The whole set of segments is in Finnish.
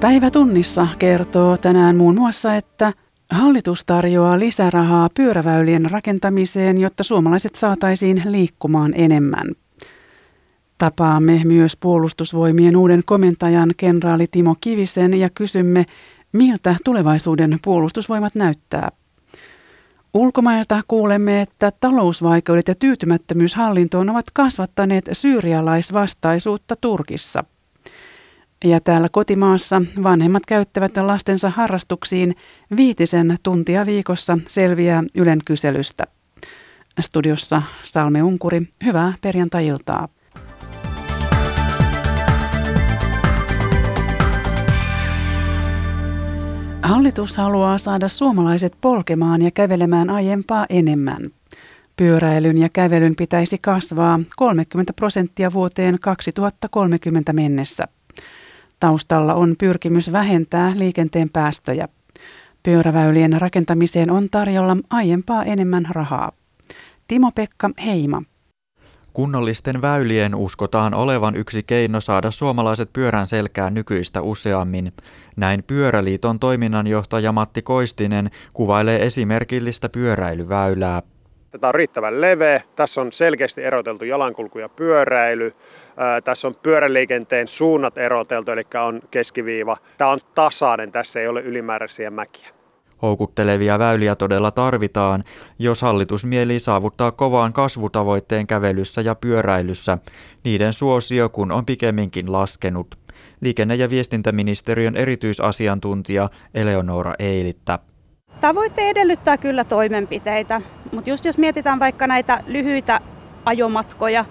Päivä tunnissa kertoo tänään muun muassa, että hallitus tarjoaa lisärahaa pyöräväylien rakentamiseen, jotta suomalaiset saataisiin liikkumaan enemmän. Tapaamme myös puolustusvoimien uuden komentajan kenraali Timo Kivisen ja kysymme, miltä tulevaisuuden puolustusvoimat näyttää. Ulkomailta kuulemme, että talousvaikeudet ja tyytymättömyys hallintoon ovat kasvattaneet syyrialaisvastaisuutta Turkissa. Ja täällä kotimaassa vanhemmat käyttävät lastensa harrastuksiin viitisen tuntia viikossa selviää Ylen kyselystä. Studiossa Salme Unkuri, hyvää perjantai-iltaa. Hallitus haluaa saada suomalaiset polkemaan ja kävelemään aiempaa enemmän. Pyöräilyn ja kävelyn pitäisi kasvaa 30 prosenttia vuoteen 2030 mennessä. Taustalla on pyrkimys vähentää liikenteen päästöjä. Pyöräväylien rakentamiseen on tarjolla aiempaa enemmän rahaa. Timo-Pekka Heima. Kunnollisten väylien uskotaan olevan yksi keino saada suomalaiset pyörän selkään nykyistä useammin. Näin Pyöräliiton toiminnanjohtaja Matti Koistinen kuvailee esimerkillistä pyöräilyväylää. Tätä on riittävän leveä. Tässä on selkeästi eroteltu jalankulku ja pyöräily. Tässä on pyöräliikenteen suunnat eroteltu, eli on keskiviiva. Tämä on tasainen, tässä ei ole ylimääräisiä mäkiä. Houkuttelevia väyliä todella tarvitaan, jos hallitus mieli saavuttaa kovaan kasvutavoitteen kävelyssä ja pyöräilyssä. Niiden suosio kun on pikemminkin laskenut. Liikenne- ja viestintäministeriön erityisasiantuntija Eleonora Eilittä. Tavoitte edellyttää kyllä toimenpiteitä, mutta just jos mietitään vaikka näitä lyhyitä ajomatkoja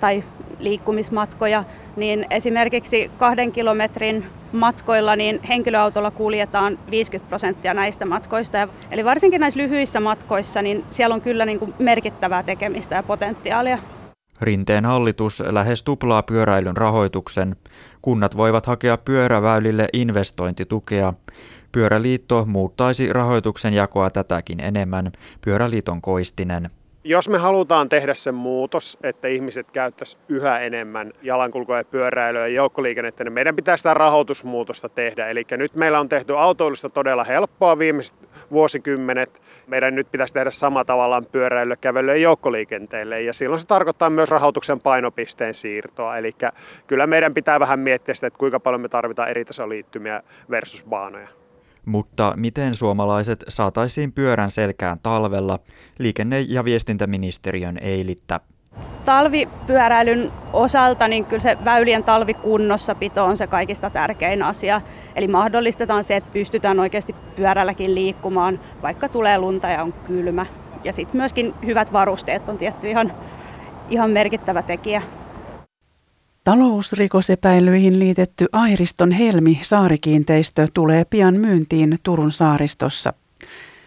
tai liikkumismatkoja, niin esimerkiksi kahden kilometrin matkoilla niin henkilöautolla kuljetaan 50 prosenttia näistä matkoista. Eli varsinkin näissä lyhyissä matkoissa, niin siellä on kyllä niin kuin merkittävää tekemistä ja potentiaalia. Rinteen hallitus lähes tuplaa pyöräilyn rahoituksen. Kunnat voivat hakea pyöräväylille investointitukea. Pyöräliitto muuttaisi rahoituksen jakoa tätäkin enemmän. Pyöräliiton Koistinen. Jos me halutaan tehdä sen muutos, että ihmiset käyttäisivät yhä enemmän jalankulkua ja pyöräilyä ja joukkoliikennettä, niin meidän pitää sitä rahoitusmuutosta tehdä. Eli nyt meillä on tehty autoilusta todella helppoa viimeiset vuosikymmenet. Meidän nyt pitäisi tehdä sama tavallaan pyöräilyä, kävelyä ja joukkoliikenteelle. Ja silloin se tarkoittaa myös rahoituksen painopisteen siirtoa. Eli kyllä meidän pitää vähän miettiä sitä, että kuinka paljon me tarvitaan eri tasoliittymiä versus baanoja. Mutta miten suomalaiset saataisiin pyörän selkään talvella? Liikenne- ja viestintäministeriön eilittä. Talvipyöräilyn osalta niin kyllä se väylien talvikunnossapito on se kaikista tärkein asia. Eli mahdollistetaan se, että pystytään oikeasti pyörälläkin liikkumaan, vaikka tulee lunta ja on kylmä. Ja sitten myöskin hyvät varusteet on tietty ihan, ihan merkittävä tekijä. Talousrikosepäilyihin liitetty Airiston Helmi saarikiinteistö tulee pian myyntiin Turun saaristossa.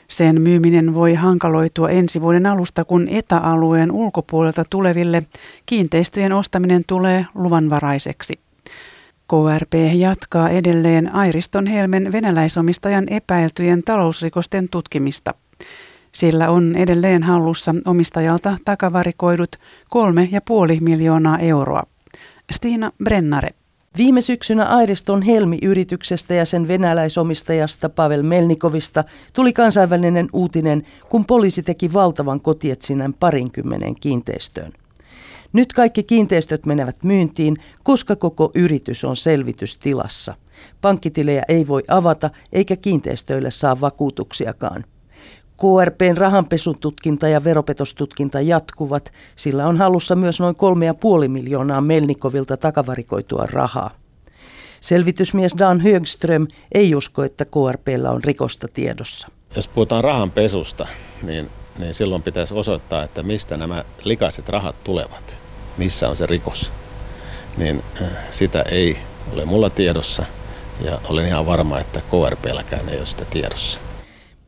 Sen myyminen voi hankaloitua ensi vuoden alusta, kun etäalueen ulkopuolelta tuleville kiinteistöjen ostaminen tulee luvanvaraiseksi. KRP jatkaa edelleen Airiston Helmen venäläisomistajan epäiltyjen talousrikosten tutkimista. Sillä on edelleen hallussa omistajalta takavarikoidut kolme ja puoli miljoonaa euroa. Stina Brennare. Viime syksynä Airiston Helmi-yrityksestä ja sen venäläisomistajasta Pavel Melnikovista tuli kansainvälinen uutinen, kun poliisi teki valtavan kotietsinnän parinkymmenen kiinteistöön. Nyt kaikki kiinteistöt menevät myyntiin, koska koko yritys on selvitystilassa. Pankkitilejä ei voi avata eikä kiinteistöille saa vakuutuksiakaan. KRPn rahanpesun tutkinta ja veropetostutkinta jatkuvat, sillä on hallussa myös noin 3,5 miljoonaa Melnikovilta takavarikoitua rahaa. Selvitysmies Dan Högström ei usko, että KRPllä on rikosta tiedossa. Jos puhutaan rahanpesusta, niin, niin silloin pitäisi osoittaa, että mistä nämä likaiset rahat tulevat, missä on se rikos. Niin äh, sitä ei ole mulla tiedossa ja olen ihan varma, että KRPlläkään ei ole sitä tiedossa.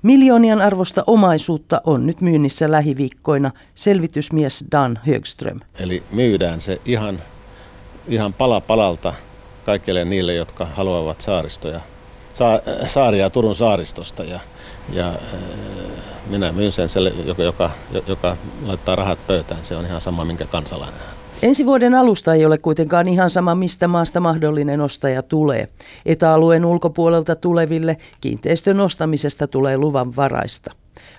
Miljoonien arvosta omaisuutta on nyt myynnissä lähiviikkoina, selvitysmies Dan Högström. Eli myydään se ihan, ihan pala palalta kaikille niille, jotka haluavat saaristoja, sa, saaria Turun saaristosta. Ja, ja äh, minä myyn sen, joka, joka, joka laittaa rahat pöytään, se on ihan sama minkä kansalainen. Ensi vuoden alusta ei ole kuitenkaan ihan sama, mistä maasta mahdollinen ostaja tulee. Etäalueen ulkopuolelta tuleville kiinteistön ostamisesta tulee luvan varaista.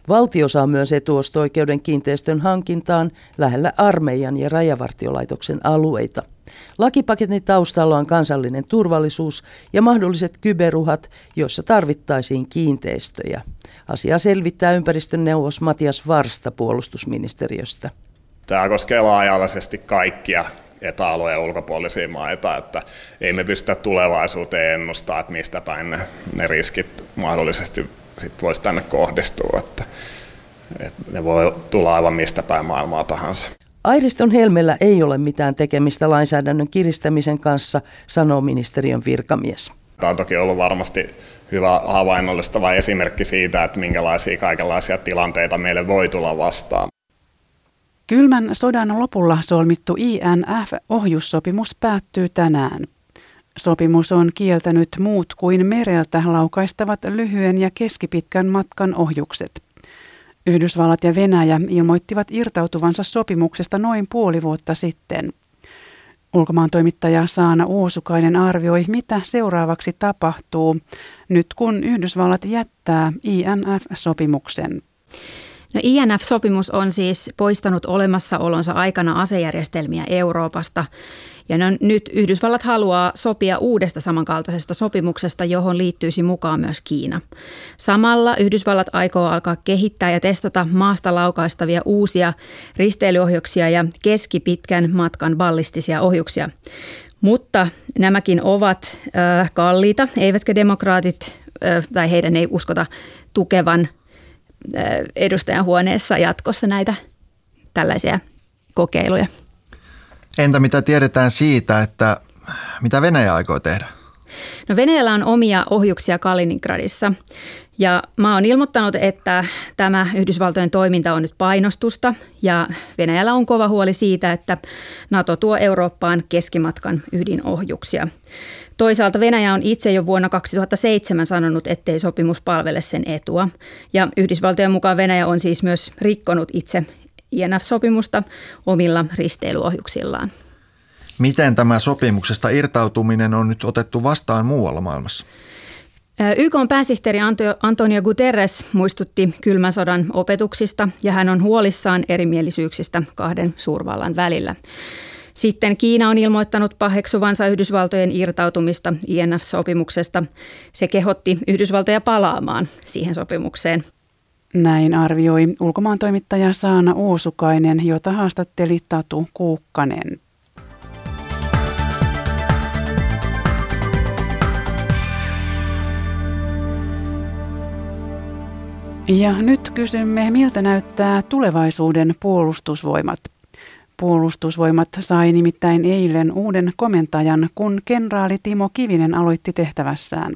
Valtio saa myös etuosto-oikeuden kiinteistön hankintaan lähellä armeijan ja rajavartiolaitoksen alueita. Lakipaketin taustalla on kansallinen turvallisuus ja mahdolliset kyberuhat, joissa tarvittaisiin kiinteistöjä. Asia selvittää ympäristön neuvos Matias Varsta puolustusministeriöstä. Tämä koskee laaja-alaisesti kaikkia etäalueen ulkopuolisia maita, että ei me pystytä tulevaisuuteen ennustaa, että mistä päin ne, ne riskit mahdollisesti sit voisi tänne kohdistua, että, että ne voi tulla aivan mistä päin maailmaa tahansa. Airiston Helmellä ei ole mitään tekemistä lainsäädännön kiristämisen kanssa, sanoo ministeriön virkamies. Tämä on toki ollut varmasti hyvä havainnollistava esimerkki siitä, että minkälaisia kaikenlaisia tilanteita meille voi tulla vastaan. Kylmän sodan lopulla solmittu INF-ohjussopimus päättyy tänään. Sopimus on kieltänyt muut kuin mereltä laukaistavat lyhyen ja keskipitkän matkan ohjukset. Yhdysvallat ja Venäjä ilmoittivat irtautuvansa sopimuksesta noin puoli vuotta sitten. Ulkomaan toimittaja Saana Uusukainen arvioi, mitä seuraavaksi tapahtuu, nyt kun Yhdysvallat jättää INF-sopimuksen. No INF-sopimus on siis poistanut olemassaolonsa aikana asejärjestelmiä Euroopasta. Ja no, nyt Yhdysvallat haluaa sopia uudesta samankaltaisesta sopimuksesta, johon liittyisi mukaan myös Kiina. Samalla Yhdysvallat aikoo alkaa kehittää ja testata maasta laukaistavia uusia risteilyohjuksia ja keskipitkän matkan ballistisia ohjuksia. Mutta nämäkin ovat äh, kalliita, eivätkä demokraatit äh, tai heidän ei uskota tukevan edustajan huoneessa jatkossa näitä tällaisia kokeiluja. Entä mitä tiedetään siitä, että mitä Venäjä aikoo tehdä? No Venäjällä on omia ohjuksia Kaliningradissa ja maa on ilmoittanut, että tämä Yhdysvaltojen toiminta on nyt painostusta ja Venäjällä on kova huoli siitä, että NATO tuo Eurooppaan keskimatkan ydinohjuksia. Toisaalta Venäjä on itse jo vuonna 2007 sanonut, ettei sopimus palvele sen etua. Ja Yhdysvaltojen mukaan Venäjä on siis myös rikkonut itse INF-sopimusta omilla risteilyohjuksillaan. Miten tämä sopimuksesta irtautuminen on nyt otettu vastaan muualla maailmassa? YK on pääsihteeri Antonio Guterres muistutti kylmän sodan opetuksista ja hän on huolissaan erimielisyyksistä kahden suurvallan välillä. Sitten Kiina on ilmoittanut paheksuvansa Yhdysvaltojen irtautumista INF-sopimuksesta. Se kehotti Yhdysvaltoja palaamaan siihen sopimukseen. Näin arvioi ulkomaan toimittaja Saana Uusukainen, jota haastatteli Tatu Kuukkanen. Ja nyt kysymme, miltä näyttää tulevaisuuden puolustusvoimat. Puolustusvoimat sai nimittäin eilen uuden komentajan, kun kenraali Timo Kivinen aloitti tehtävässään.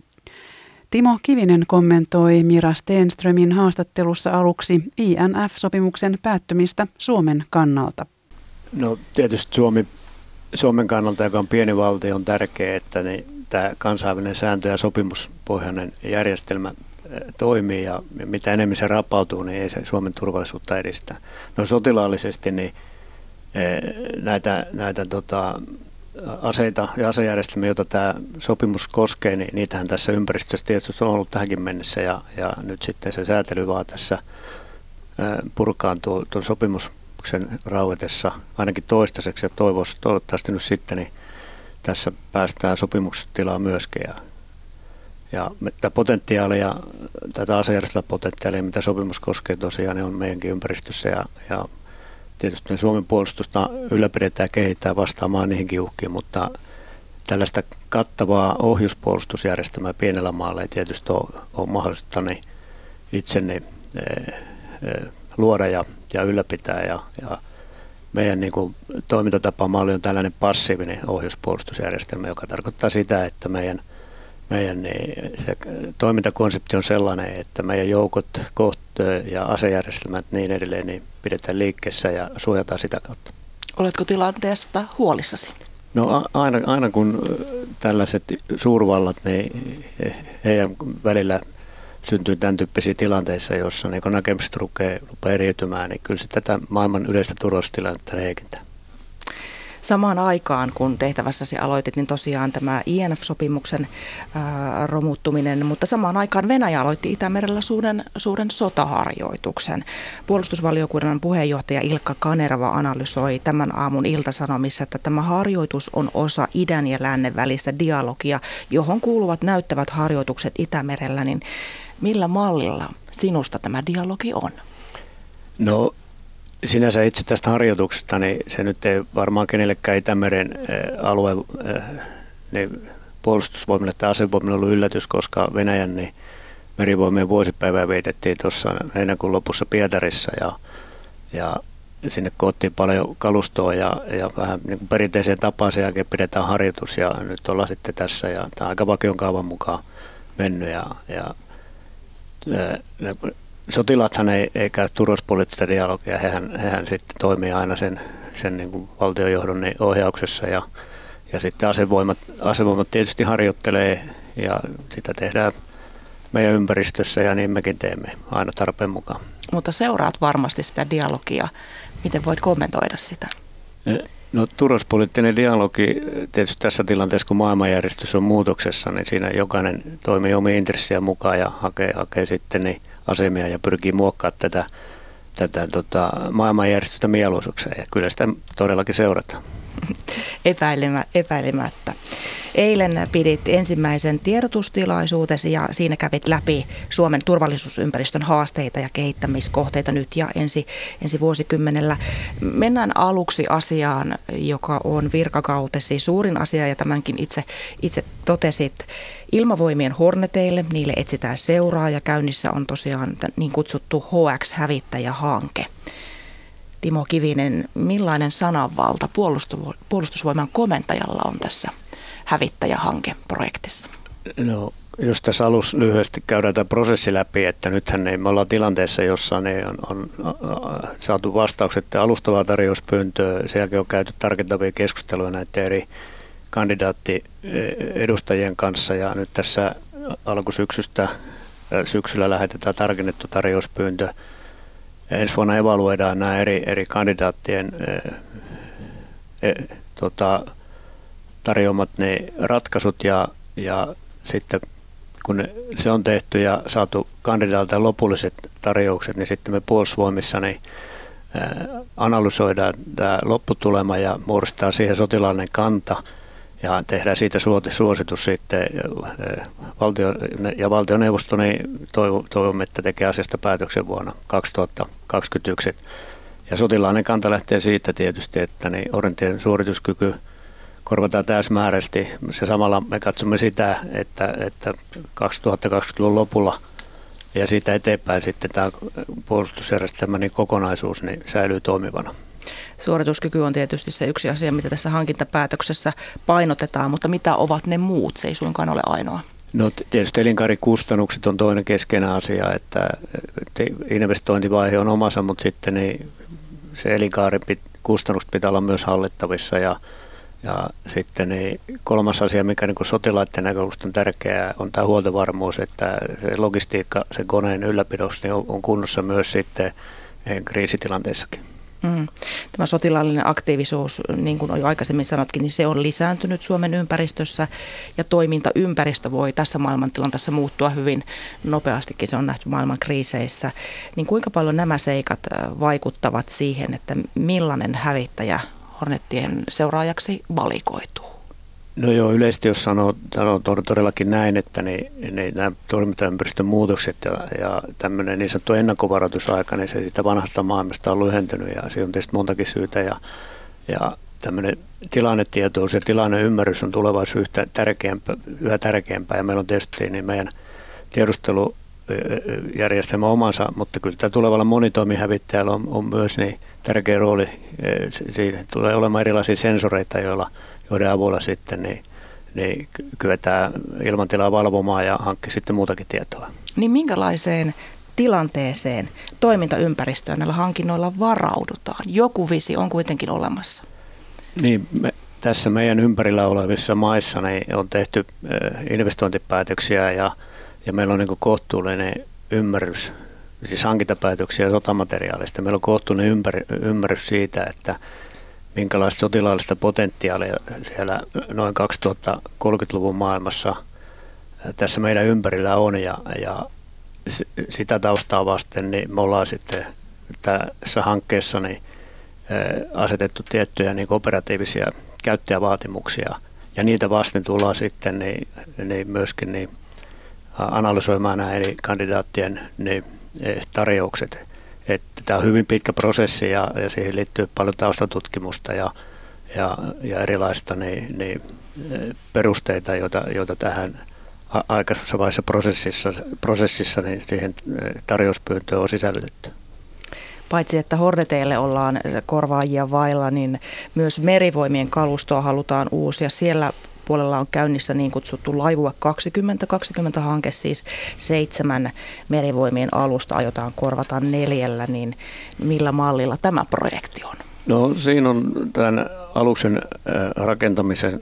Timo Kivinen kommentoi Mira Stenströmin haastattelussa aluksi INF-sopimuksen päättymistä Suomen kannalta. No tietysti Suomi, Suomen kannalta, joka on pieni valtio, on tärkeää, että ne, tämä kansainvälinen sääntö- ja sopimuspohjainen järjestelmä eh, toimii ja mitä enemmän se rapautuu, niin ei se Suomen turvallisuutta edistä. No sotilaallisesti niin näitä, näitä tota, aseita ja asejärjestelmiä, joita tämä sopimus koskee, niin niitähän tässä ympäristössä tietysti on ollut tähänkin mennessä ja, ja nyt sitten se säätely vaan tässä eh, purkaantuu tuon sopimuksen rauetessa ainakin toistaiseksi. Ja toivoisi, toivottavasti nyt sitten niin tässä päästään sopimustilaan myöskin ja, ja tätä potentiaalia, tätä asejärjestelmäpotentiaalia, mitä sopimus koskee tosiaan, niin on meidänkin ympäristössä ja, ja tietysti Suomen puolustusta ylläpidetään ja kehittää vastaamaan niihinkin uhkiin, mutta tällaista kattavaa ohjuspuolustusjärjestelmää pienellä maalla ei tietysti ole, ole mahdollista niin itseni e, e, luoda ja, ja ylläpitää. Ja, ja meidän niin kuin, toimintatapamalli on tällainen passiivinen ohjuspuolustusjärjestelmä, joka tarkoittaa sitä, että meidän – meidän niin se toimintakonsepti on sellainen, että meidän joukot, koht ja asejärjestelmät niin edelleen niin pidetään liikkeessä ja suojataan sitä kautta. Oletko tilanteesta huolissasi? No aina, aina kun tällaiset suurvallat, niin heidän välillä syntyy tämän tyyppisiä tilanteissa, joissa niin näkemykset rupeaa, rupeaa eriytymään, niin kyllä se tätä maailman yleistä turvallisuustilannetta heikentää. Samaan aikaan, kun tehtävässäsi aloitit, niin tosiaan tämä INF-sopimuksen ää, romuttuminen, mutta samaan aikaan Venäjä aloitti Itämerellä suuren, suuren sotaharjoituksen. Puolustusvaliokunnan puheenjohtaja Ilkka Kanerva analysoi tämän aamun iltasanomissa, että tämä harjoitus on osa idän ja lännen välistä dialogia, johon kuuluvat näyttävät harjoitukset Itämerellä, niin millä mallilla sinusta tämä dialogi on? No sinänsä itse tästä harjoituksesta, niin se nyt ei varmaan kenellekään Itämeren eh, alue eh, niin puolustusvoimille tai asevoimille ollut yllätys, koska Venäjän niin merivoimien vuosipäivää vietettiin tuossa heinäkuun lopussa Pietarissa ja, ja sinne koottiin paljon kalustoa ja, ja vähän niin kuin perinteiseen tapaan sen jälkeen pidetään harjoitus ja nyt ollaan sitten tässä ja tämä on aika vakion kaavan mukaan mennyt ja, ja ne, sotilaathan ei, ei käy turvallisuuspoliittista dialogia, hehän, hehän sitten toimii aina sen, sen niin kuin valtionjohdon niin ohjauksessa ja, ja sitten asevoimat, asevoimat tietysti harjoittelee ja sitä tehdään meidän ympäristössä ja niin mekin teemme aina tarpeen mukaan. Mutta seuraat varmasti sitä dialogia. Miten voit kommentoida sitä? No turvallisuuspoliittinen dialogi tietysti tässä tilanteessa, kun maailmanjärjestys on muutoksessa, niin siinä jokainen toimii omia intressejä mukaan ja hakee, hakee sitten niin asemia ja pyrkii muokkaamaan tätä, tätä tota, maailmanjärjestystä mieluisuukseen. Ja kyllä sitä todellakin seurataan. Epäilemä, epäilemättä. Eilen pidit ensimmäisen tiedotustilaisuutesi ja siinä kävit läpi Suomen turvallisuusympäristön haasteita ja kehittämiskohteita nyt ja ensi, ensi vuosikymmenellä. Mennään aluksi asiaan, joka on virkakautesi suurin asia ja tämänkin itse, itse totesit. Ilmavoimien horneteille, niille etsitään seuraa ja käynnissä on tosiaan niin kutsuttu HX-hävittäjähanke. Timo Kivinen, millainen sananvalta puolustusvoiman komentajalla on tässä hävittäjähankeprojektissa? No, jos tässä alussa lyhyesti käydään tämä prosessi läpi, että nythän ei, me ollaan tilanteessa, jossa ne on, on, on saatu vastaukset alustavaa tarjouspyyntöä. Sen jälkeen on käyty tarkentavia keskusteluja näiden eri kandidaattiedustajien kanssa. Ja nyt tässä alkusyksystä syksyllä lähetetään tarkennettu tarjouspyyntö. Ensi vuonna evaluoidaan nämä eri, eri kandidaattien e, e, tota, tarjoamat ne ratkaisut. Ja, ja sitten kun se on tehty ja saatu kandidaalta lopulliset tarjoukset, niin sitten me puolustusvoimissa niin analysoidaan tämä lopputulema ja muodostaa siihen sotilaallinen kanta ja tehdään siitä suositus sitten valtio, ja valtioneuvosto niin toivomme, että tekee asiasta päätöksen vuonna 2021. Ja sotilainen kanta lähtee siitä tietysti, että niin orientien suorituskyky – korvataan täysmääräisesti. Se samalla me katsomme sitä, että, että 2020-luvun lopulla ja siitä eteenpäin sitten tämä puolustusjärjestelmän niin kokonaisuus niin säilyy toimivana. Suorituskyky on tietysti se yksi asia, mitä tässä hankintapäätöksessä painotetaan, mutta mitä ovat ne muut? Se ei suinkaan ole ainoa. No tietysti elinkaarikustannukset on toinen keskeinen asia, että investointivaihe on omansa, mutta sitten niin se elinkaarikustannukset pitää olla myös hallittavissa ja ja sitten niin kolmas asia, mikä niin sotilaiden näkökulmasta on tärkeää, on tämä huoltovarmuus, että se logistiikka, se koneen ylläpidossa niin on, on kunnossa myös sitten eh, kriisitilanteissakin. Mm. Tämä sotilaallinen aktiivisuus, niin kuin jo aikaisemmin sanotkin, niin se on lisääntynyt Suomen ympäristössä ja toimintaympäristö voi tässä maailmantilanteessa muuttua hyvin nopeastikin. Se on nähty maailman kriiseissä. Niin kuinka paljon nämä seikat äh, vaikuttavat siihen, että millainen hävittäjä Hornettien seuraajaksi valikoituu? No joo, yleisesti jos sanoo, sanoo todellakin näin, että niin, niin nämä toimintaympäristön muutokset ja, ja tämmöinen niin sanottu ennakkovaroitusaika, niin se siitä vanhasta maailmasta on lyhentynyt ja se on tietysti montakin syytä ja, ja tämmöinen tilannetietous ja tilanneymmärrys on tulevaisuudessa yhtä tärkeämpää, yhä tärkeämpää ja meillä on tietysti niin meidän tiedustelu järjestelmä omansa, mutta kyllä tämä tulevalla monitoimihävittäjällä on, on myös niin tärkeä rooli. Siinä tulee olemaan erilaisia sensoreita, joilla, joiden avulla sitten niin, niin kyetään ilmantilaa valvomaan ja hankkia sitten muutakin tietoa. Niin minkälaiseen tilanteeseen toimintaympäristöön näillä hankinnoilla varaudutaan? Joku visi on kuitenkin olemassa. Niin, me, tässä meidän ympärillä olevissa maissa niin on tehty investointipäätöksiä ja ja meillä on niin kohtuullinen ymmärrys, siis hankintapäätöksiä sotamateriaalista. Meillä on kohtuullinen ymmär, ymmärrys siitä, että minkälaista sotilaallista potentiaalia siellä noin 2030-luvun maailmassa tässä meidän ympärillä on ja, ja sitä taustaa vasten niin me ollaan sitten tässä hankkeessa niin asetettu tiettyjä niin operatiivisia käyttäjävaatimuksia ja niitä vasten tullaan sitten niin, niin myöskin niin analysoimaan nämä eri kandidaattien niin, tarjoukset. Että tämä on hyvin pitkä prosessi ja, ja siihen liittyy paljon taustatutkimusta ja, ja, ja erilaista niin, niin, perusteita, joita, joita tähän aikaisessa vaiheessa prosessissa, prosessissa niin siihen tarjouspyyntöön on sisällytetty paitsi että Horneteille ollaan korvaajia vailla, niin myös merivoimien kalustoa halutaan uusia. Siellä puolella on käynnissä niin kutsuttu Laivue 2020 hanke, siis seitsemän merivoimien alusta aiotaan korvata neljällä, niin millä mallilla tämä projekti on? No siinä on tämän aluksen äh, rakentamisen,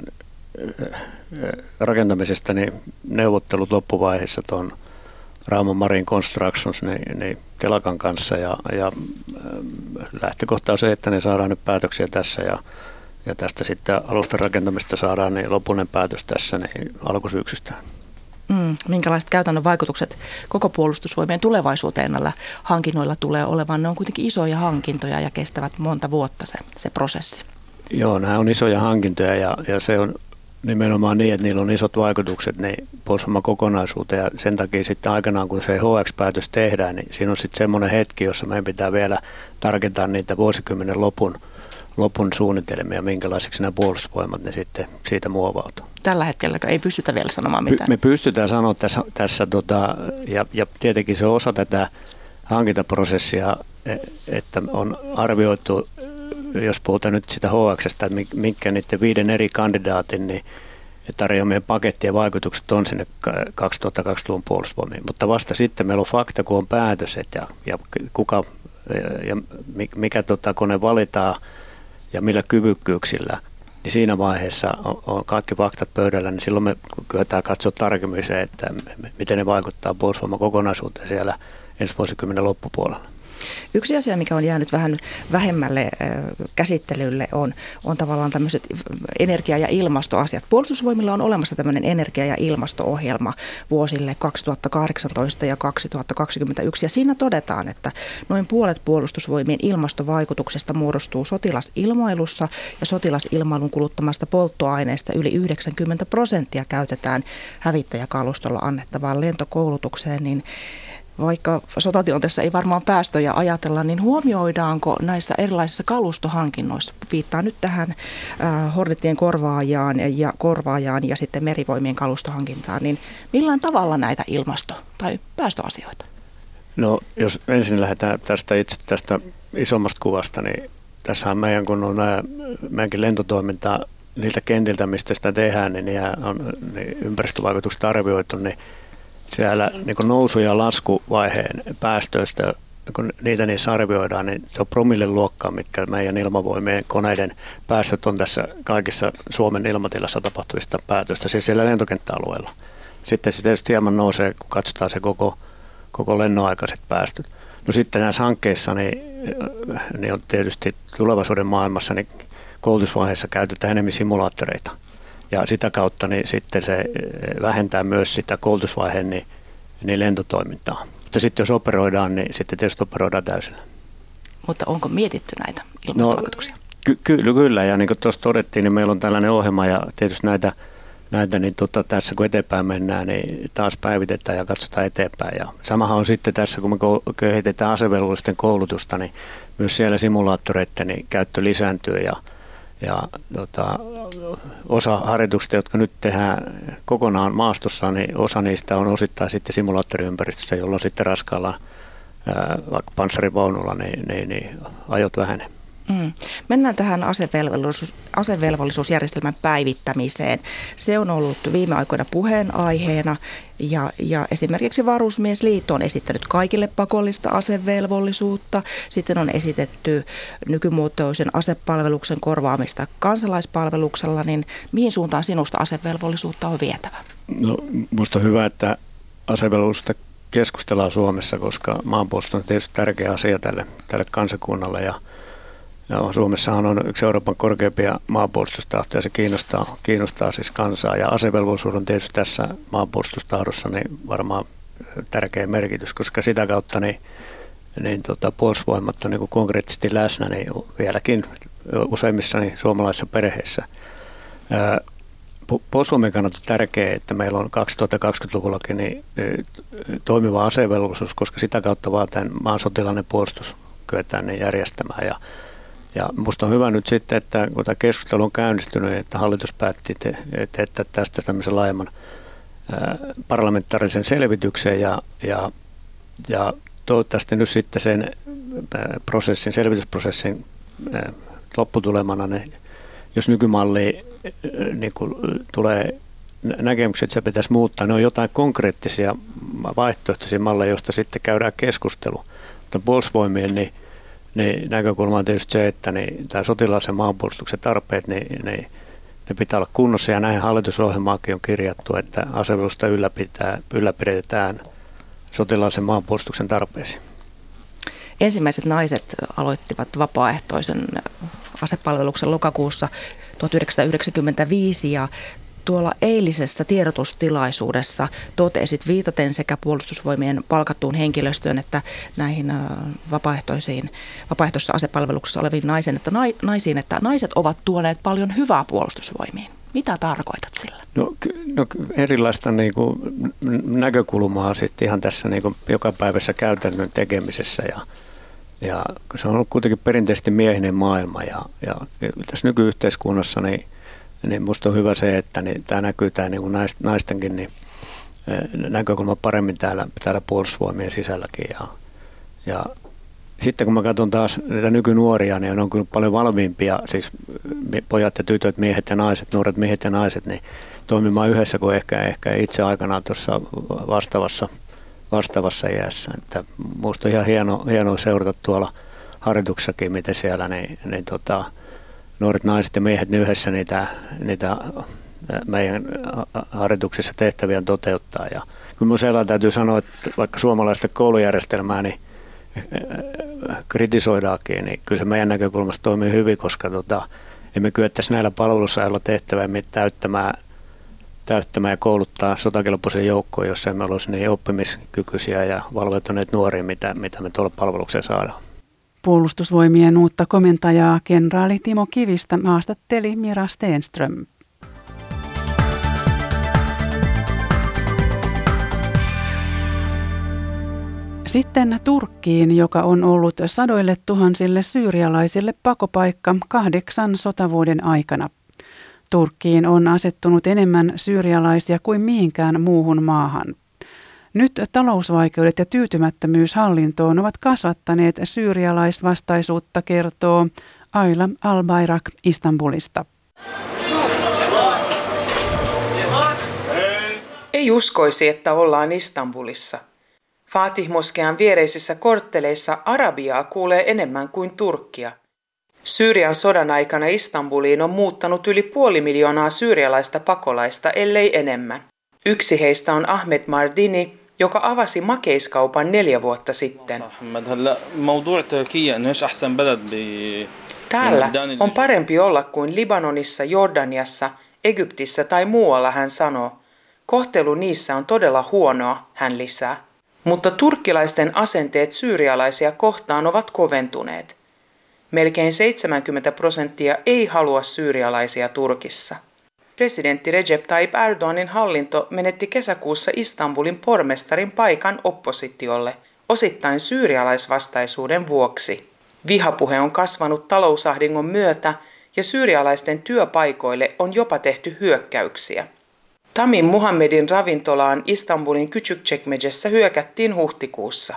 äh, äh, rakentamisesta niin neuvottelut loppuvaiheessa tuon Rauma Marin Constructions niin, niin Telakan kanssa ja, ja lähtökohta on se, että ne saadaan nyt päätöksiä tässä ja, ja tästä sitten alustan rakentamista saadaan niin lopullinen päätös tässä niin alkusyksystä. Mm, minkälaiset käytännön vaikutukset koko puolustusvoimien tulevaisuuteen näillä hankinnoilla tulee olemaan? Ne on kuitenkin isoja hankintoja ja kestävät monta vuotta se, se prosessi. Joo, nämä on isoja hankintoja ja, ja se on nimenomaan niin, että niillä on isot vaikutukset niin puolustusvoiman kokonaisuuteen ja sen takia sitten aikanaan kun se HX-päätös tehdään, niin siinä on sitten semmoinen hetki, jossa meidän pitää vielä tarkentaa niitä vuosikymmenen lopun, lopun suunnitelmia, minkälaiseksi nämä puolustusvoimat ne sitten siitä muovautuu. Tällä hetkellä ei pystytä vielä sanomaan mitään. Me pystytään sanoa tässä, tässä tota, ja, ja tietenkin se on osa tätä hankintaprosessia, e, että on arvioitu jos puhutaan nyt sitä HX, että mitkä niiden viiden eri kandidaatin niin tarjoamien pakettien vaikutukset on sinne 2020-luvun puolustusvoimiin. Mutta vasta sitten meillä on fakta, kun on päätös, ja, ja kuka ja mikä tota kone valitaan ja millä kyvykkyyksillä, niin siinä vaiheessa on, kaikki faktat pöydällä, niin silloin me kyetään katsoa tarkemmin se, että miten ne vaikuttaa puolustusvoiman kokonaisuuteen siellä ensi vuosikymmenen loppupuolella. Yksi asia, mikä on jäänyt vähän vähemmälle käsittelylle, on, on tavallaan tämmöiset energia- ja ilmastoasiat. Puolustusvoimilla on olemassa tämmöinen energia- ja ilmasto-ohjelma vuosille 2018 ja 2021, ja siinä todetaan, että noin puolet puolustusvoimien ilmastovaikutuksesta muodostuu sotilasilmailussa, ja sotilasilmailun kuluttamasta polttoaineesta yli 90 prosenttia käytetään hävittäjäkalustolla annettavaan lentokoulutukseen, niin vaikka sotatilanteessa ei varmaan päästöjä ajatella, niin huomioidaanko näissä erilaisissa kalustohankinnoissa, viittaa nyt tähän äh, Hornetien korvaajaan ja korvaajaan ja sitten merivoimien kalustohankintaan, niin millään tavalla näitä ilmasto- tai päästöasioita? No jos ensin lähdetään tästä itse tästä isommasta kuvasta, niin tässä on meidän, kun on nämä, meidänkin lentotoiminta niiltä kentiltä, mistä sitä tehdään, niin, on niin ympäristövaikutukset arvioitu, niin siellä niin nousu- ja laskuvaiheen päästöistä, kun niitä niissä arvioidaan, niin se on promille luokkaa, mitkä meidän ilmavoimien koneiden päästöt on tässä kaikissa Suomen ilmatilassa tapahtuvista päätöistä, siis siellä lentokenttäalueella. Sitten se tietysti hieman nousee, kun katsotaan se koko, koko lennoaikaiset päästöt. No sitten näissä hankkeissa niin, niin on tietysti tulevaisuuden maailmassa niin koulutusvaiheessa käytetään enemmän simulaattoreita – ja sitä kautta niin sitten se eh, vähentää myös sitä koulutusvaiheen niin, niin lentotoimintaa. Mutta sitten jos operoidaan, niin sitten tietysti operoidaan täysillä. Mutta onko mietitty näitä ilmastovaikutuksia? No, ky- ky- kyllä, ja niin kuin tuossa todettiin, niin meillä on tällainen ohjelma, ja tietysti näitä, näitä niin tota, tässä kun eteenpäin mennään, niin taas päivitetään ja katsotaan eteenpäin. Ja samahan on sitten tässä, kun me kehitetään asevelvollisten koulutusta, niin myös siellä simulaattoreiden niin käyttö lisääntyy, ja ja tota, osa harjoituksista, jotka nyt tehdään kokonaan maastossa, niin osa niistä on osittain sitten simulaattoriympäristössä, jolloin sitten raskaalla vaikka panssarivaunulla niin, niin, niin ajot vähenee. Mm. Mennään tähän asevelvollisuus, asevelvollisuusjärjestelmän päivittämiseen. Se on ollut viime aikoina puheenaiheena ja, ja esimerkiksi Varusmiesliitto on esittänyt kaikille pakollista asevelvollisuutta. Sitten on esitetty nykymuotoisen asepalveluksen korvaamista kansalaispalveluksella. Niin mihin suuntaan sinusta asevelvollisuutta on vietävä? No, minusta on hyvä, että asevelvollisuutta keskustellaan Suomessa, koska maanpuolustus on tietysti tärkeä asia tälle, tälle kansakunnalle ja – No, Suomessahan on yksi Euroopan korkeimpia maanpuolustustahtoja, se kiinnostaa, kiinnostaa siis kansaa. Ja asevelvollisuus on tietysti tässä maanpuolustustahdossa niin varmaan tärkeä merkitys, koska sitä kautta niin, niin tota, puolustusvoimat on niin konkreettisesti läsnä niin vieläkin useimmissa niin suomalaisissa perheissä. Puolustusvoimien kannalta on tärkeää, että meillä on 2020-luvullakin niin, toimiva asevelvollisuus, koska sitä kautta vaan tämän maan sotilainen puolustus kyetään niin järjestämään. Ja ja minusta on hyvä nyt sitten, että kun tämä keskustelu on käynnistynyt, että hallitus päätti tehdä tästä tämmöisen laajemman parlamentaarisen selvityksen ja, ja, ja toivottavasti nyt sitten sen prosessin, selvitysprosessin lopputulemana, ne, jos nykymalli niin kuin tulee näkemykset, että se pitäisi muuttaa, ne on jotain konkreettisia vaihtoehtoisia malleja, joista sitten käydään keskustelu. Mutta puolustusvoimien, niin niin näkökulma on tietysti se, että niin, tämä sotilaisen maanpuolustuksen tarpeet, niin, niin ne pitää olla kunnossa ja näihin hallitusohjelmaakin on kirjattu, että asevelusta ylläpitää, ylläpidetään sotilaisen maanpuolustuksen tarpeisiin. Ensimmäiset naiset aloittivat vapaaehtoisen asepalveluksen lokakuussa 1995 ja tuolla eilisessä tiedotustilaisuudessa totesit viitaten sekä puolustusvoimien palkattuun henkilöstöön että näihin vapaaehtoisiin, vapaaehtoisessa asepalveluksessa oleviin naisiin että, naisiin, että naiset ovat tuoneet paljon hyvää puolustusvoimiin. Mitä tarkoitat sillä? No, no erilaista niin kuin, näkökulmaa sitten ihan tässä niin kuin, jokapäiväisessä käytännön tekemisessä ja, ja se on ollut kuitenkin perinteisesti miehinen maailma ja, ja tässä nykyyhteiskunnassa niin – niin musta on hyvä se, että niin tämä näkyy tämä niin naistenkin niin, näkökulma paremmin täällä, täällä puolustusvoimien sisälläkin. Ja, ja sitten kun mä katson taas näitä nykynuoria, niin on kyllä paljon valmiimpia, siis pojat ja tytöt, miehet ja naiset, nuoret miehet ja naiset, niin toimimaan yhdessä kuin ehkä, ehkä itse aikanaan tuossa vastaavassa, vastaavassa iässä. Että musta on ihan hieno, hienoa seurata tuolla harjoituksessakin, miten siellä niin, niin tota, nuoret naiset ja miehet yhdessä niitä, niitä meidän harjoituksissa tehtäviä toteuttaa. Ja kyllä minun täytyy sanoa, että vaikka suomalaista koulujärjestelmää niin kritisoidaakin, niin kyllä se meidän näkökulmasta toimii hyvin, koska tota, emme kyettäisi näillä palvelusajalla tehtävää täyttämään, täyttämään ja kouluttaa sotakelpoisen joukkoon, jos emme olisi niin oppimiskykyisiä ja valveutuneet nuoria, mitä, mitä me tuolla palvelukseen saadaan. Puolustusvoimien uutta komentajaa kenraali Timo Kivistä haastatteli Mira Stenström. Sitten Turkkiin, joka on ollut sadoille tuhansille syyrialaisille pakopaikka kahdeksan sotavuoden aikana. Turkkiin on asettunut enemmän syyrialaisia kuin mihinkään muuhun maahan. Nyt talousvaikeudet ja tyytymättömyys hallintoon ovat kasvattaneet syyrialaisvastaisuutta, kertoo Aila Albayrak Istanbulista. Ei uskoisi, että ollaan Istanbulissa. Fatih-moskean viereisissä kortteleissa arabiaa kuulee enemmän kuin turkkia. Syyrian sodan aikana Istanbuliin on muuttanut yli puoli miljoonaa syyrialaista pakolaista, ellei enemmän. Yksi heistä on Ahmed Mardini, joka avasi makeiskaupan neljä vuotta sitten. Täällä on parempi olla kuin Libanonissa, Jordaniassa, Egyptissä tai muualla, hän sanoo. Kohtelu niissä on todella huonoa, hän lisää. Mutta turkkilaisten asenteet syyrialaisia kohtaan ovat koventuneet. Melkein 70 prosenttia ei halua syyrialaisia Turkissa. Presidentti Recep Tayyip Erdoganin hallinto menetti kesäkuussa Istanbulin pormestarin paikan oppositiolle, osittain syyrialaisvastaisuuden vuoksi. Vihapuhe on kasvanut talousahdingon myötä ja syyrialaisten työpaikoille on jopa tehty hyökkäyksiä. Tamin Muhammedin ravintolaan Istanbulin Küçükçekmecessä hyökättiin huhtikuussa.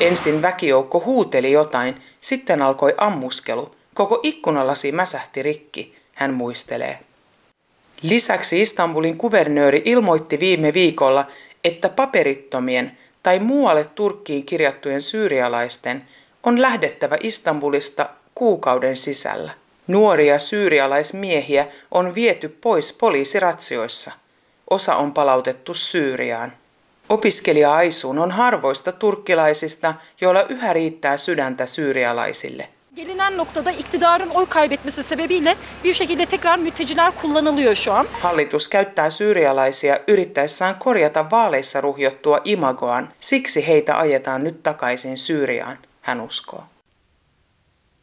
Ensin väkijoukko huuteli jotain, sitten alkoi ammuskelu – Koko ikkunalasi mäsähti rikki, hän muistelee. Lisäksi Istanbulin kuvernööri ilmoitti viime viikolla, että paperittomien tai muualle Turkkiin kirjattujen syyrialaisten on lähdettävä Istanbulista kuukauden sisällä. Nuoria syyrialaismiehiä on viety pois poliisiratsioissa. Osa on palautettu Syyriaan. Opiskelija Aisuun on harvoista turkkilaisista, joilla yhä riittää sydäntä syyrialaisille. Gelinen noktada iktidarın oy kaybetmesi sebebiyle bir şekilde tekrar mülteciler kullanılıyor şu an. Hallitus käyttää syyrialaisia yrittäessään korjata vaaleissa ruhjottua imagoaan. Siksi heitä ajetaan nyt takaisin Syyriaan, hän uskoo.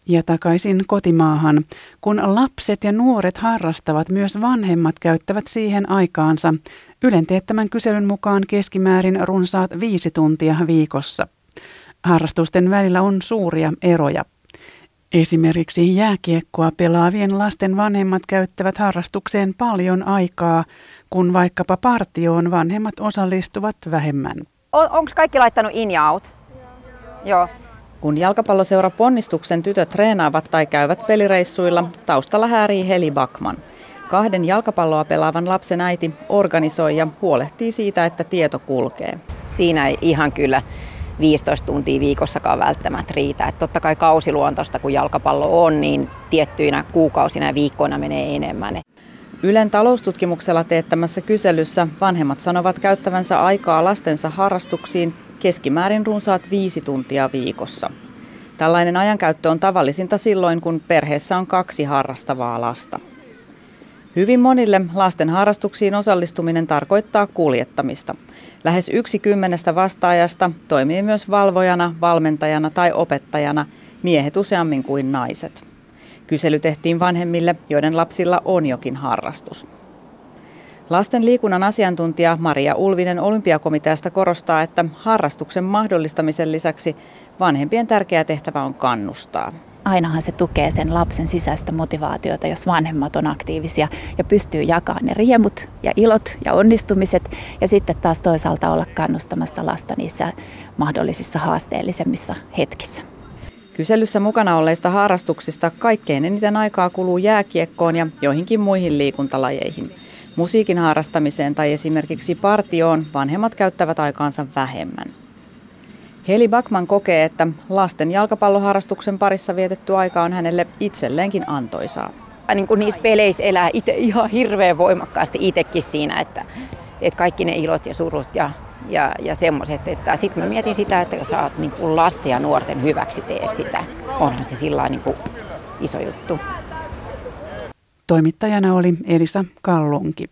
Ja takaisin kotimaahan. Kun lapset ja nuoret harrastavat, myös vanhemmat käyttävät siihen aikaansa. Ylen teettämän kyselyn mukaan keskimäärin runsaat viisi tuntia viikossa. Harrastusten välillä on suuria eroja. Esimerkiksi jääkiekkoa pelaavien lasten vanhemmat käyttävät harrastukseen paljon aikaa, kun vaikkapa partioon vanhemmat osallistuvat vähemmän. On, Onko kaikki laittanut in ja out? Joo. Kun jalkapalloseura Ponnistuksen tytöt treenaavat tai käyvät pelireissuilla, taustalla häärii Heli Bakman. Kahden jalkapalloa pelaavan lapsen äiti organisoi ja huolehtii siitä, että tieto kulkee. Siinä ei ihan kyllä 15 tuntia viikossakaan välttämättä riitä. Että totta kai kausiluontoista, kun jalkapallo on, niin tiettyinä kuukausina ja viikkoina menee enemmän. Ylen taloustutkimuksella teettämässä kyselyssä vanhemmat sanovat käyttävänsä aikaa lastensa harrastuksiin keskimäärin runsaat viisi tuntia viikossa. Tällainen ajankäyttö on tavallisinta silloin, kun perheessä on kaksi harrastavaa lasta. Hyvin monille lasten harrastuksiin osallistuminen tarkoittaa kuljettamista. Lähes yksi kymmenestä vastaajasta toimii myös valvojana, valmentajana tai opettajana, miehet useammin kuin naiset. Kysely tehtiin vanhemmille, joiden lapsilla on jokin harrastus. Lasten liikunnan asiantuntija Maria Ulvinen olympiakomiteasta korostaa, että harrastuksen mahdollistamisen lisäksi vanhempien tärkeä tehtävä on kannustaa ainahan se tukee sen lapsen sisäistä motivaatiota, jos vanhemmat on aktiivisia ja pystyy jakamaan ne riemut ja ilot ja onnistumiset ja sitten taas toisaalta olla kannustamassa lasta niissä mahdollisissa haasteellisemmissa hetkissä. Kyselyssä mukana olleista harrastuksista kaikkein eniten aikaa kuluu jääkiekkoon ja joihinkin muihin liikuntalajeihin. Musiikin harrastamiseen tai esimerkiksi partioon vanhemmat käyttävät aikaansa vähemmän. Heli Bakman kokee, että lasten jalkapalloharrastuksen parissa vietetty aika on hänelle itselleenkin antoisaa. Niin kuin niissä peleissä elää itse ihan hirveän voimakkaasti itsekin siinä, että, että kaikki ne ilot ja surut ja, ja, ja semmoiset. Että sitten mä mietin sitä, että kun sä oot niin kuin lasten ja nuorten hyväksi teet sitä, onhan se sillä niin kuin iso juttu. Toimittajana oli Elisa Kallunki.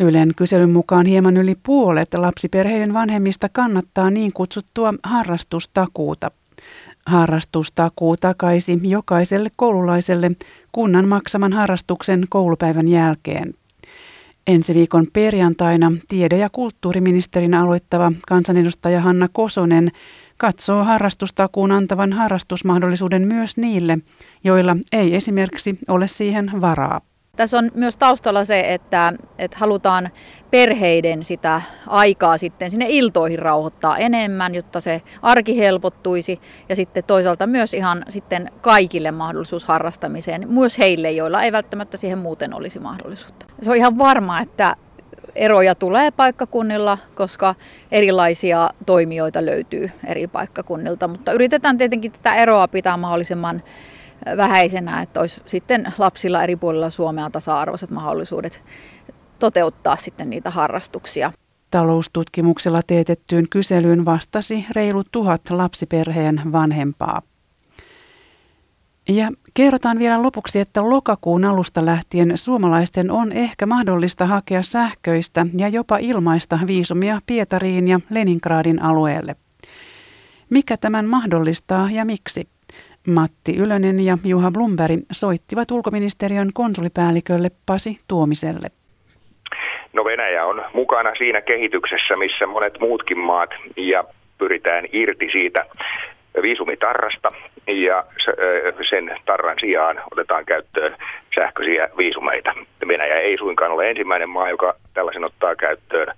Ylen kyselyn mukaan hieman yli puolet lapsiperheiden vanhemmista kannattaa niin kutsuttua harrastustakuuta. Harrastustakuu takaisi jokaiselle koululaiselle kunnan maksaman harrastuksen koulupäivän jälkeen. Ensi viikon perjantaina tiede- ja kulttuuriministerin aloittava kansanedustaja Hanna Kosonen katsoo harrastustakuun antavan harrastusmahdollisuuden myös niille, joilla ei esimerkiksi ole siihen varaa. Tässä on myös taustalla se, että, että halutaan perheiden sitä aikaa sitten sinne iltoihin rauhoittaa enemmän, jotta se arki helpottuisi ja sitten toisaalta myös ihan sitten kaikille mahdollisuus harrastamiseen, myös heille, joilla ei välttämättä siihen muuten olisi mahdollisuutta. Se on ihan varma, että eroja tulee paikkakunnilla, koska erilaisia toimijoita löytyy eri paikkakunnilta, mutta yritetään tietenkin tätä eroa pitää mahdollisimman vähäisenä, että olisi sitten lapsilla eri puolilla Suomea tasa-arvoiset mahdollisuudet toteuttaa sitten niitä harrastuksia. Taloustutkimuksella teetettyyn kyselyyn vastasi reilu tuhat lapsiperheen vanhempaa. Ja kerrotaan vielä lopuksi, että lokakuun alusta lähtien suomalaisten on ehkä mahdollista hakea sähköistä ja jopa ilmaista viisumia Pietariin ja Leningradin alueelle. Mikä tämän mahdollistaa ja miksi? Matti Ylönen ja Juha Blumberg soittivat ulkoministeriön konsulipäällikölle Pasi Tuomiselle. No Venäjä on mukana siinä kehityksessä, missä monet muutkin maat ja pyritään irti siitä viisumitarrasta ja sen tarran sijaan otetaan käyttöön sähköisiä viisumeita. Venäjä ei suinkaan ole ensimmäinen maa, joka tällaisen ottaa käyttöön.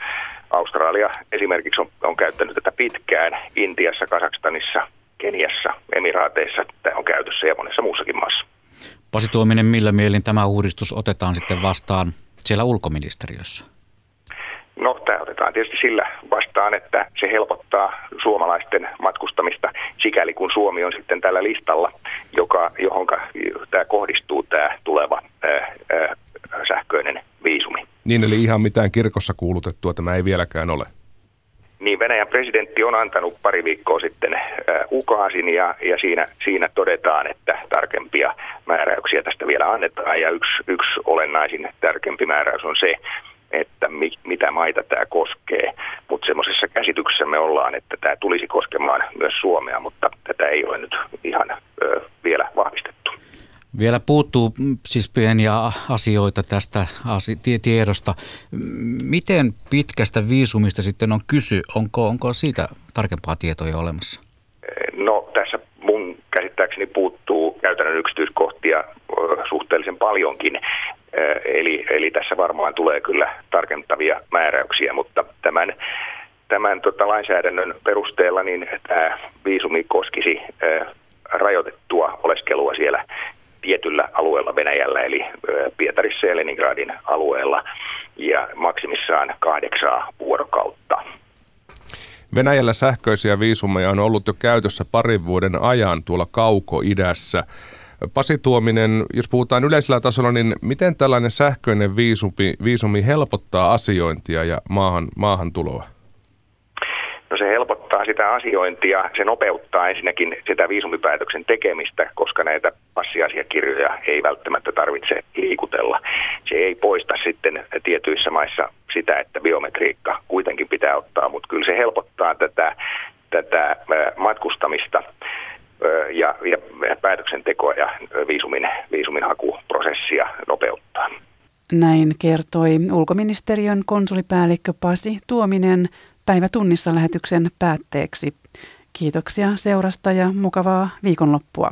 Australia esimerkiksi on, on käyttänyt tätä pitkään Intiassa, Kasakstanissa, Keniassa, Emiraateissa tämä on käytössä ja monessa muussakin maassa. Pasi Tuominen, millä mielin tämä uudistus otetaan sitten vastaan siellä ulkoministeriössä? No tämä otetaan tietysti sillä vastaan, että se helpottaa suomalaisten matkustamista sikäli kun Suomi on sitten tällä listalla, joka, johon tämä kohdistuu tämä tuleva ää, ää, sähköinen viisumi. Niin eli ihan mitään kirkossa kuulutettua tämä ei vieläkään ole. Presidentti on antanut pari viikkoa sitten ukaasin ja, ja siinä, siinä todetaan, että tarkempia määräyksiä tästä vielä annetaan ja yksi, yksi olennaisin tärkeämpi määräys on se, että mi, mitä maita tämä koskee, mutta semmoisessa käsityksessä me ollaan, että tämä tulisi koskemaan myös Suomea, mutta tätä ei ole nyt ihan ö, vielä vahvistettu. Vielä puuttuu mm, siis pieniä asioita tästä tiedosta. Miten pitkästä viisumista sitten on kysy? Onko, onko siitä tarkempaa tietoja olemassa? No tässä mun käsittääkseni puuttuu käytännön yksityiskohtia suhteellisen paljonkin. Eli, eli tässä varmaan tulee kyllä tarkentavia määräyksiä, mutta tämän, tämän tota, lainsäädännön perusteella niin tämä viisumi koskisi rajoitettua oleskelua siellä tietyllä alueella Venäjällä, eli Pietarissa ja Leningradin alueella, ja maksimissaan kahdeksaa vuorokautta. Venäjällä sähköisiä viisumeja on ollut jo käytössä parin vuoden ajan tuolla kauko-idässä. Pasi Tuominen, jos puhutaan yleisellä tasolla, niin miten tällainen sähköinen viisumi, viisumi helpottaa asiointia ja maahan, maahantuloa? No se helpottaa sitä asiointia, se nopeuttaa ensinnäkin sitä viisumipäätöksen tekemistä, koska näitä passiasiakirjoja ei välttämättä tarvitse liikutella. Se ei poista sitten tietyissä maissa sitä, että biometriikka kuitenkin pitää ottaa, mutta kyllä se helpottaa tätä, tätä matkustamista ja, ja päätöksentekoa ja viisumin, viisumin hakuprosessia nopeuttaa. Näin kertoi ulkoministeriön konsulipäällikkö Pasi Tuominen päivätunnissa lähetyksen päätteeksi. Kiitoksia seurasta ja mukavaa viikonloppua.